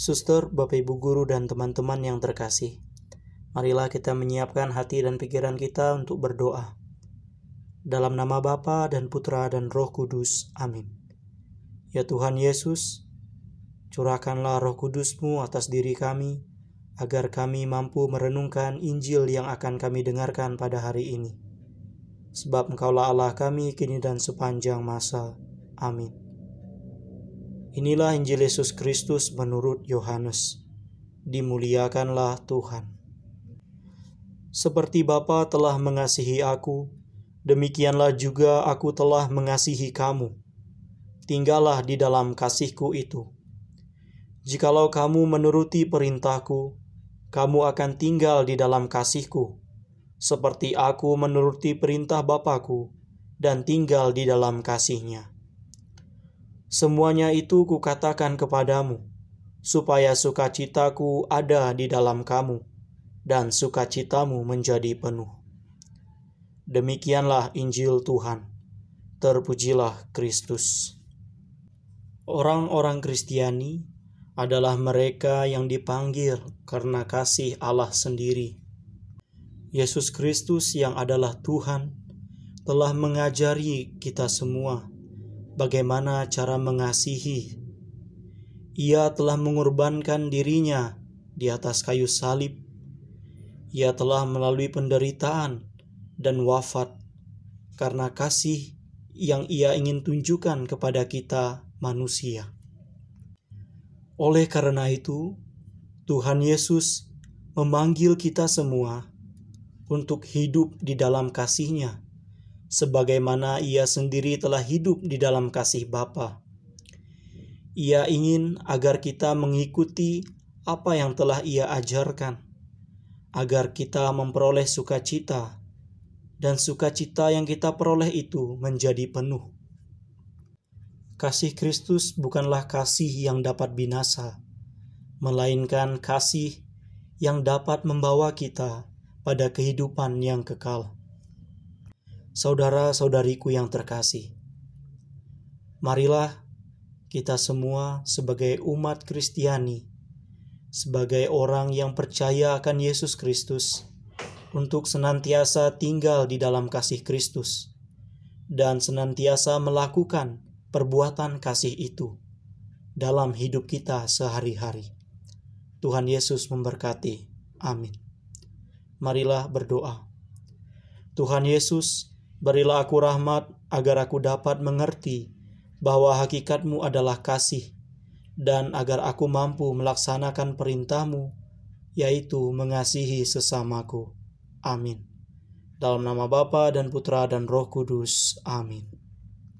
Suster, Bapak Ibu Guru, dan teman-teman yang terkasih, marilah kita menyiapkan hati dan pikiran kita untuk berdoa. Dalam nama Bapa dan Putra dan Roh Kudus. Amin. Ya Tuhan Yesus, curahkanlah roh kudusmu atas diri kami, agar kami mampu merenungkan Injil yang akan kami dengarkan pada hari ini. Sebab engkaulah Allah kami kini dan sepanjang masa. Amin. Inilah Injil Yesus Kristus menurut Yohanes. Dimuliakanlah Tuhan. Seperti Bapa telah mengasihi aku, demikianlah juga aku telah mengasihi kamu. Tinggallah di dalam kasihku itu. Jikalau kamu menuruti perintahku, kamu akan tinggal di dalam kasihku, seperti aku menuruti perintah Bapakku dan tinggal di dalam kasihnya. Semuanya itu kukatakan kepadamu, supaya sukacitaku ada di dalam kamu, dan sukacitamu menjadi penuh. Demikianlah Injil Tuhan. Terpujilah Kristus. Orang-orang Kristiani adalah mereka yang dipanggil karena kasih Allah sendiri. Yesus Kristus yang adalah Tuhan telah mengajari kita semua bagaimana cara mengasihi. Ia telah mengorbankan dirinya di atas kayu salib. Ia telah melalui penderitaan dan wafat karena kasih yang ia ingin tunjukkan kepada kita manusia. Oleh karena itu, Tuhan Yesus memanggil kita semua untuk hidup di dalam kasihnya sebagaimana ia sendiri telah hidup di dalam kasih Bapa. Ia ingin agar kita mengikuti apa yang telah ia ajarkan, agar kita memperoleh sukacita, dan sukacita yang kita peroleh itu menjadi penuh. Kasih Kristus bukanlah kasih yang dapat binasa, melainkan kasih yang dapat membawa kita pada kehidupan yang kekal saudara-saudariku yang terkasih. Marilah kita semua sebagai umat Kristiani, sebagai orang yang percaya akan Yesus Kristus, untuk senantiasa tinggal di dalam kasih Kristus dan senantiasa melakukan perbuatan kasih itu dalam hidup kita sehari-hari. Tuhan Yesus memberkati. Amin. Marilah berdoa. Tuhan Yesus, Berilah aku rahmat agar aku dapat mengerti bahwa hakikatmu adalah kasih dan agar aku mampu melaksanakan perintahmu yaitu mengasihi sesamaku. Amin. Dalam nama Bapa dan Putra dan Roh Kudus. Amin.